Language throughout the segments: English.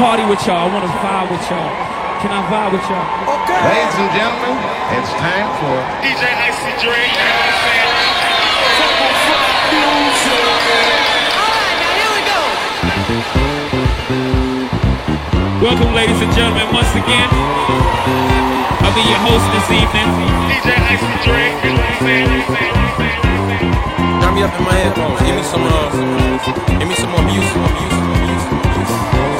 party with y'all. I want to vibe with y'all. Can I vibe with y'all? Okay. Ladies and gentlemen, it's time for DJ Icy Drake. You know what I'm saying? Welcome, ladies and gentlemen, once again. I'll be your host this evening. DJ Icy Drake. You know what I'm saying? Got me up in my headphones. Give me some, uh, give me some more music. More music. More music. More music.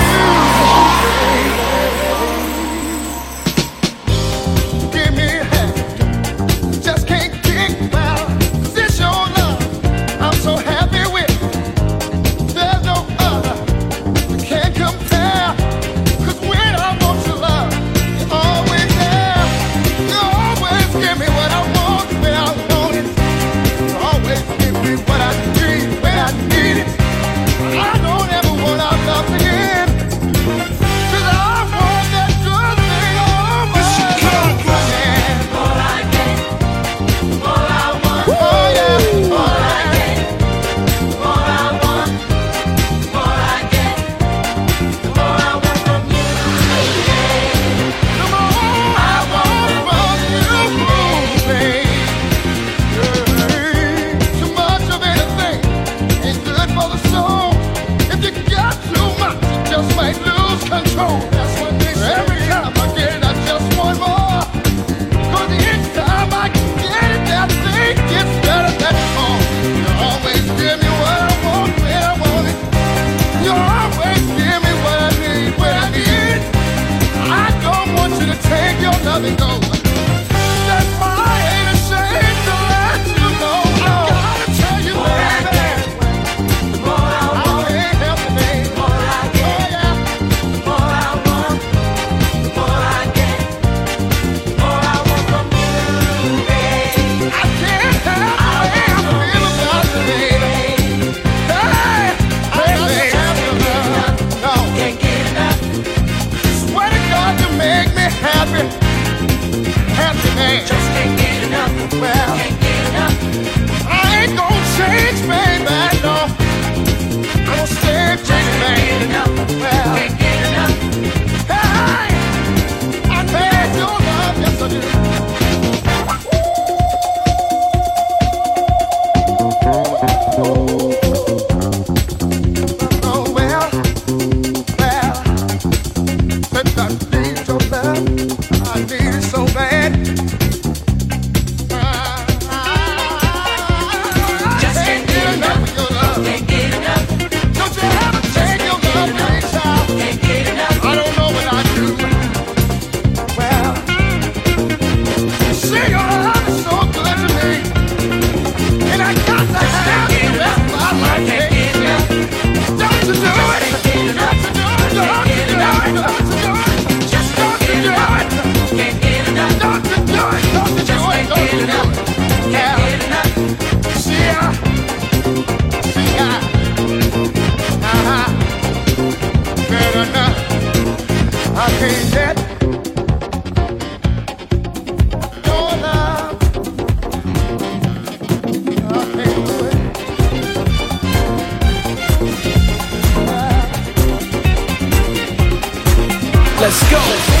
Let's go.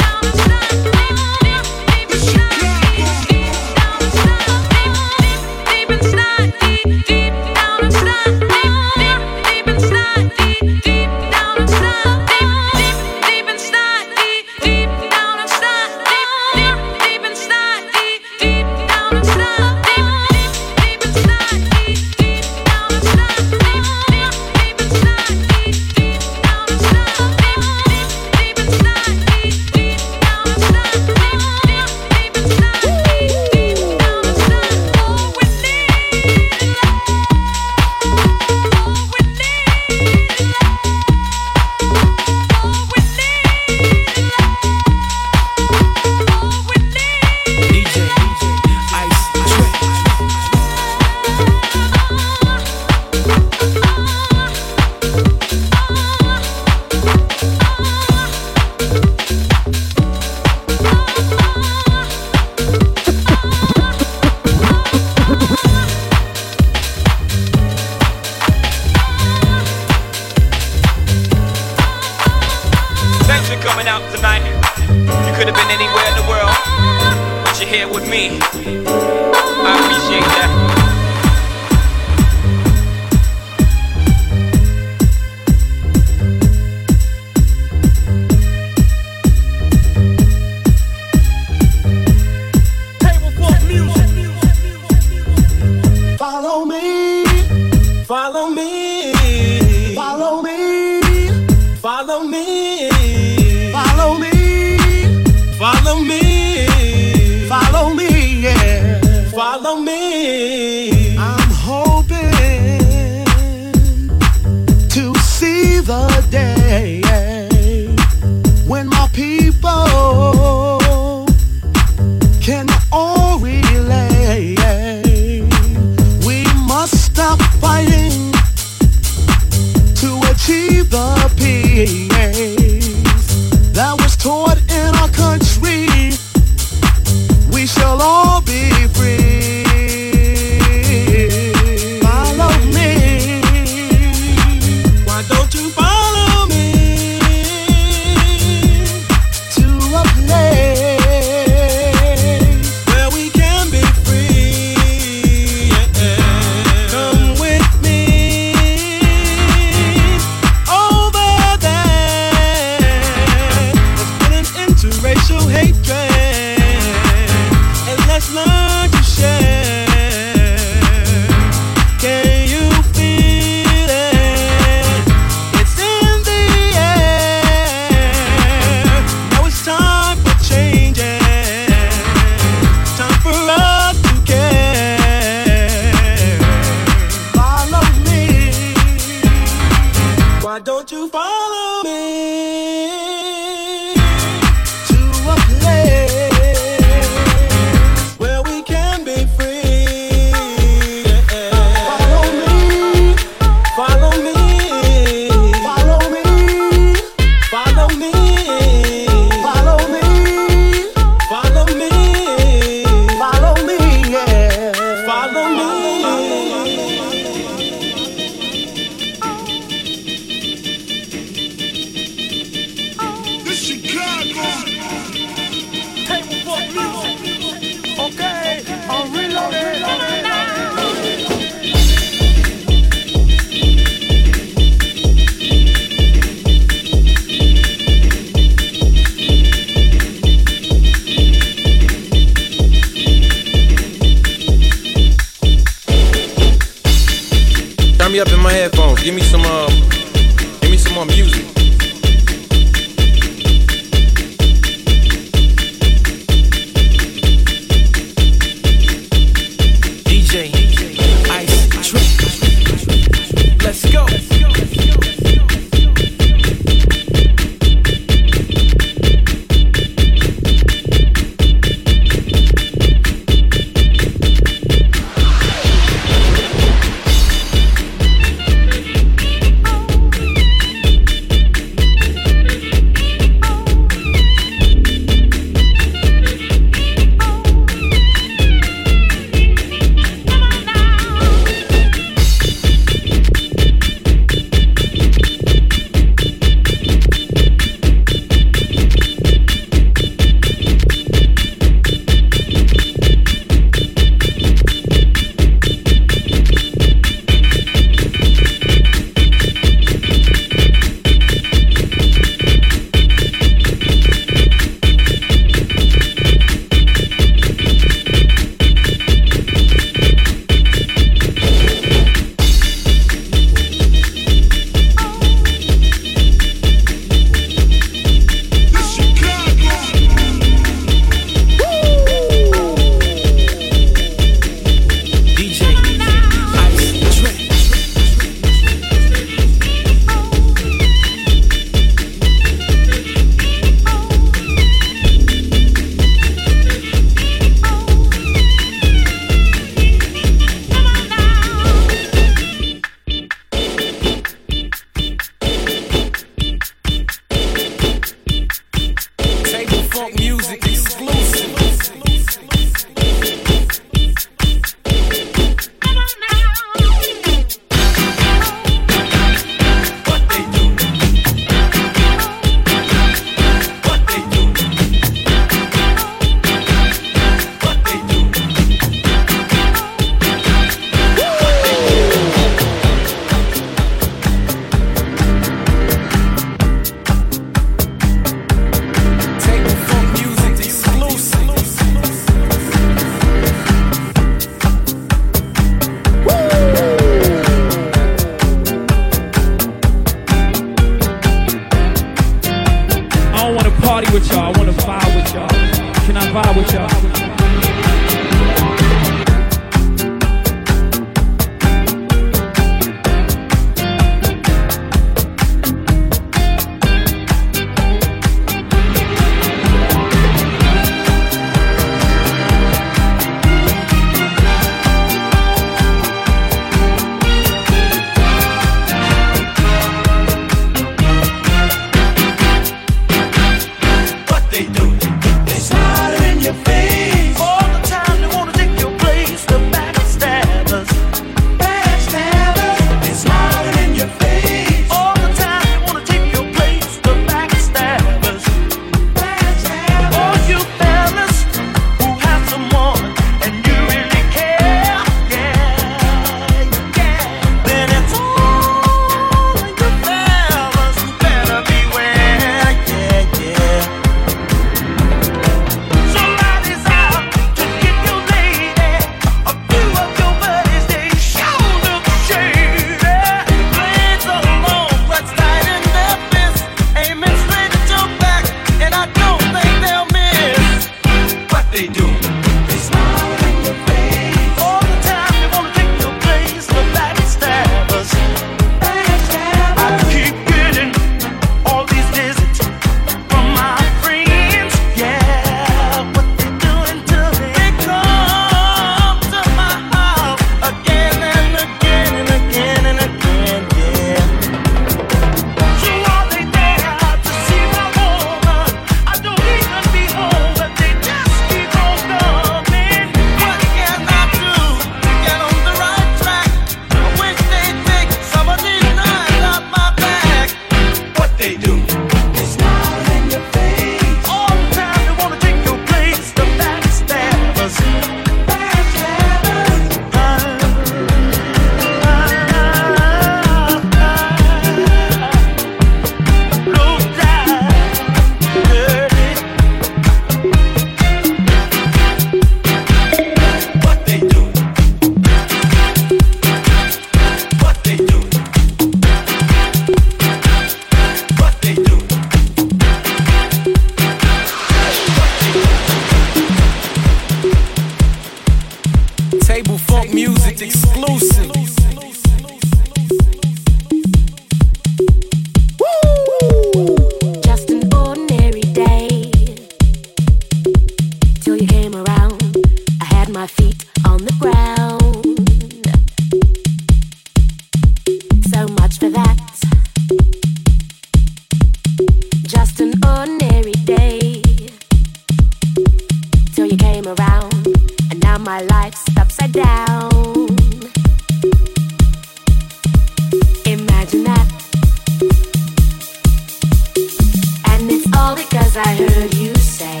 I heard you say,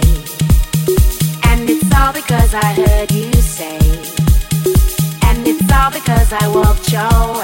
and it's all because I heard you say, and it's all because I walked your.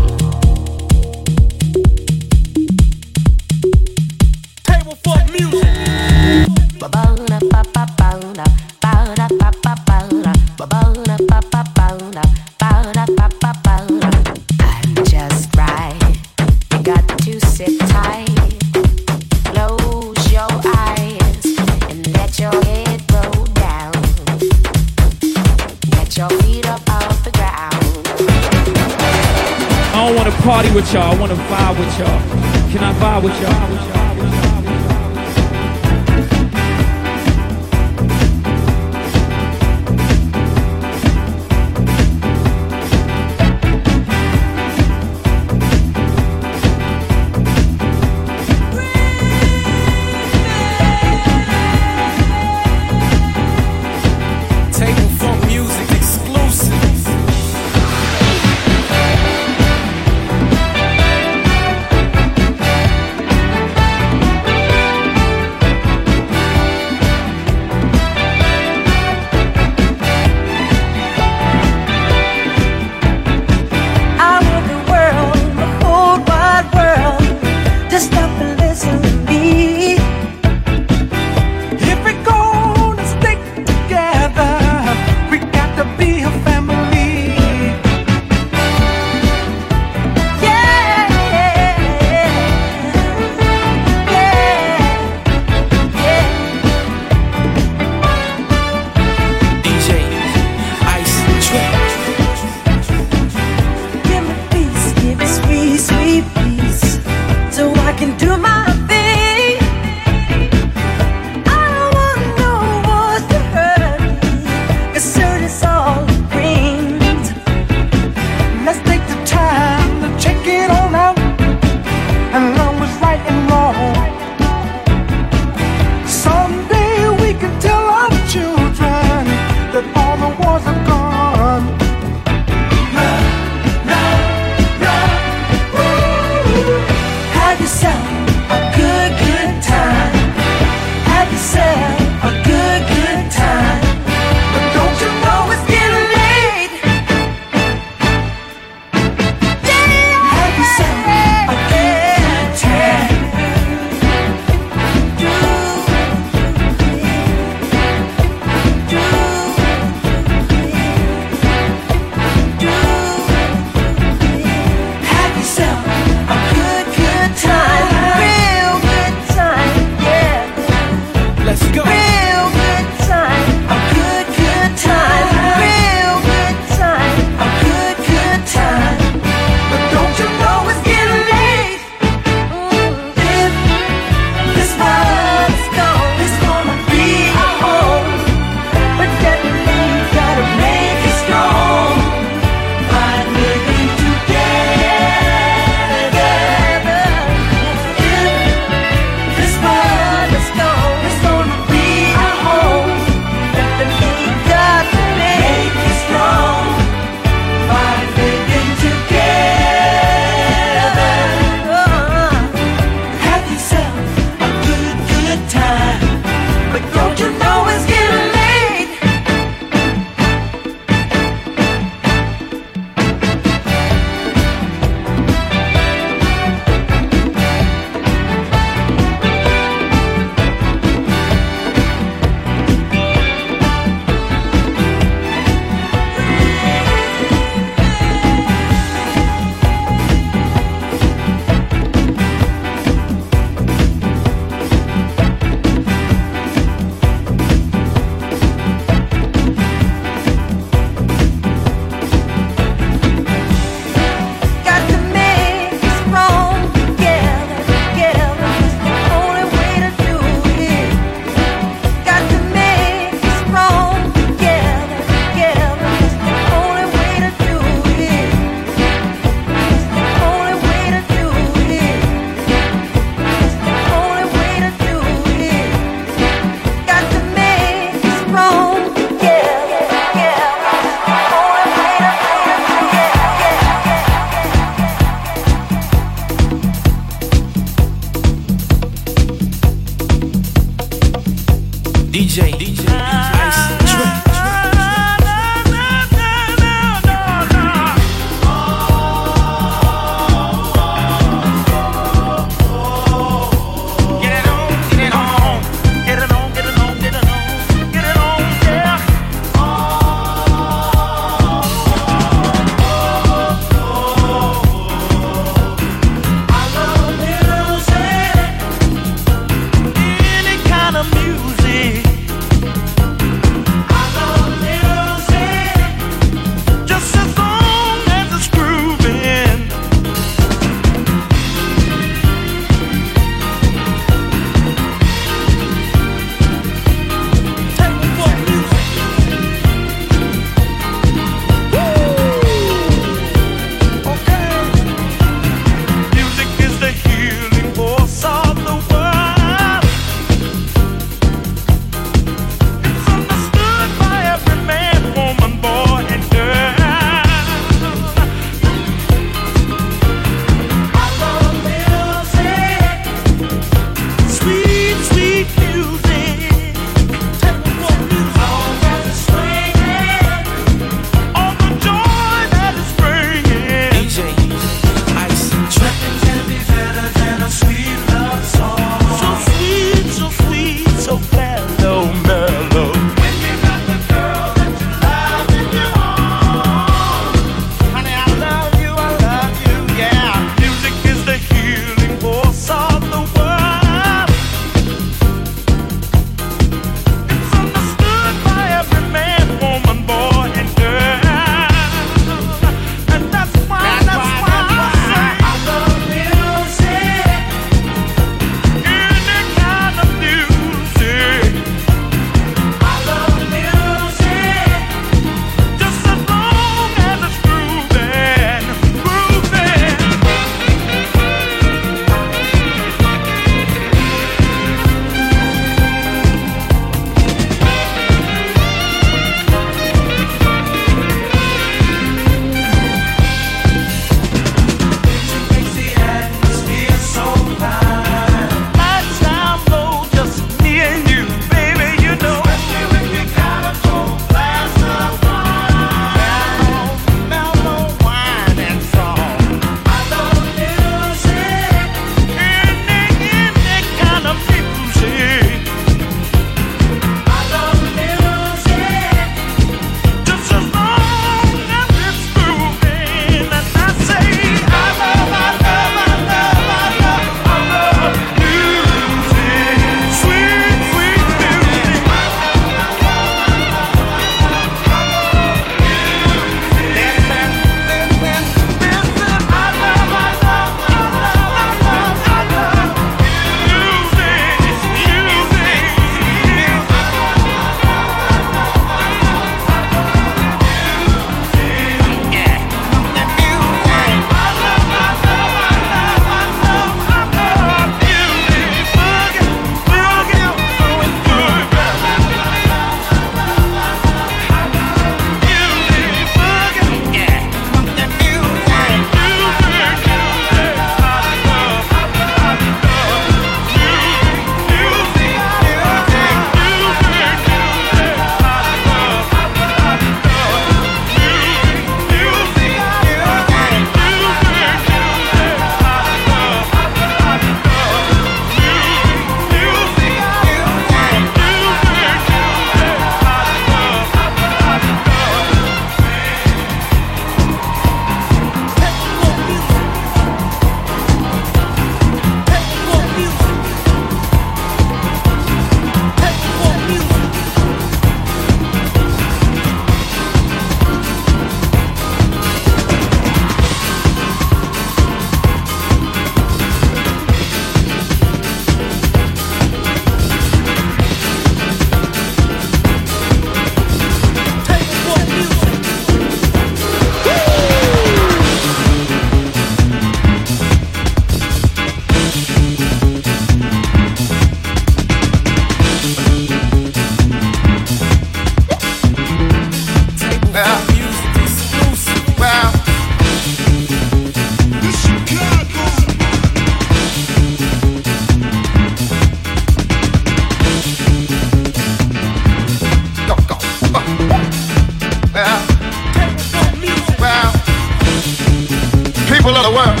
people of the world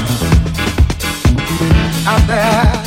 out there.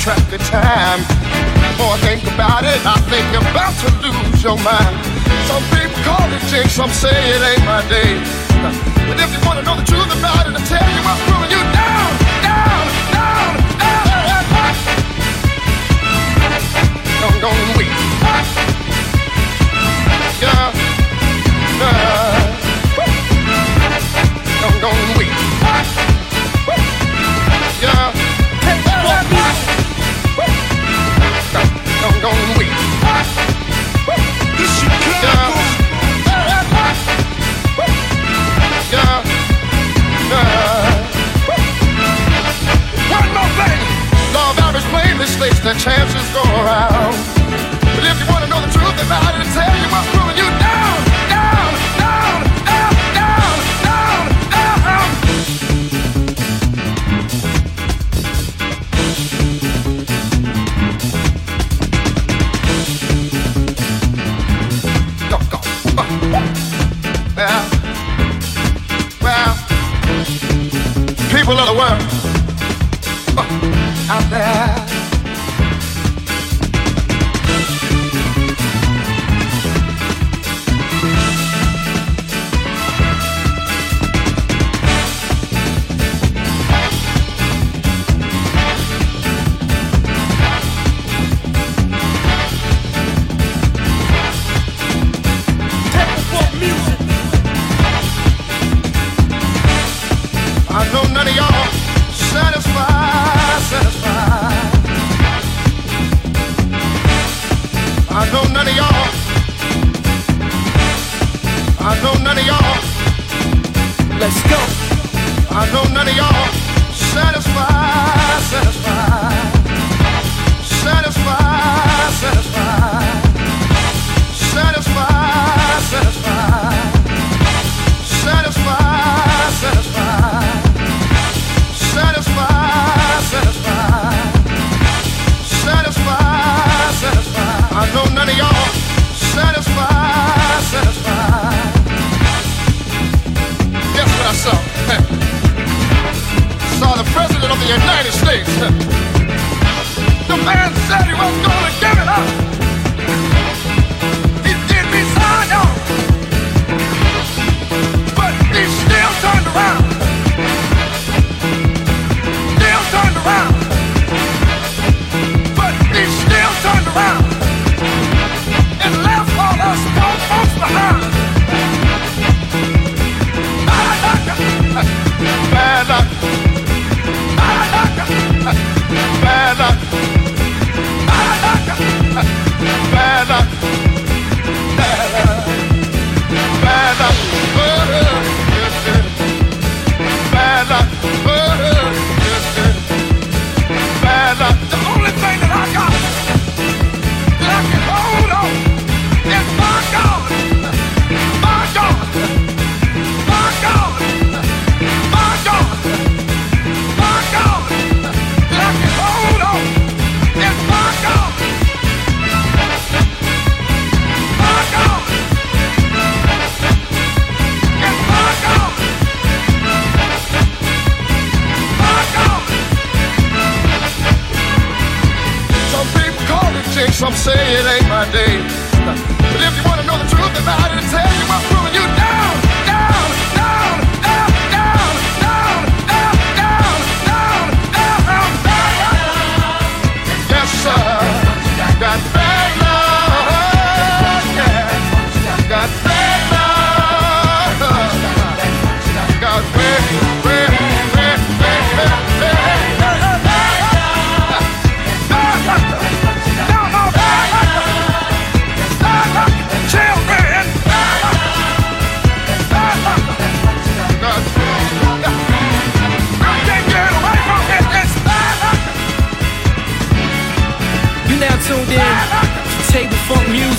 track of time. More I think about it, I think you're about to lose your mind. Some people call it jinx, some say it ain't my day. But if you wanna know the truth about it, I tell you, I'm pulling you down, down, down, down. Don't, don't wait. Yeah. yeah. Don't, don't wait. mistakes, the chances go around. But if you want to know the truth about it, tell you Some say it ain't my day. But if you want to know the truth about it, tell Music.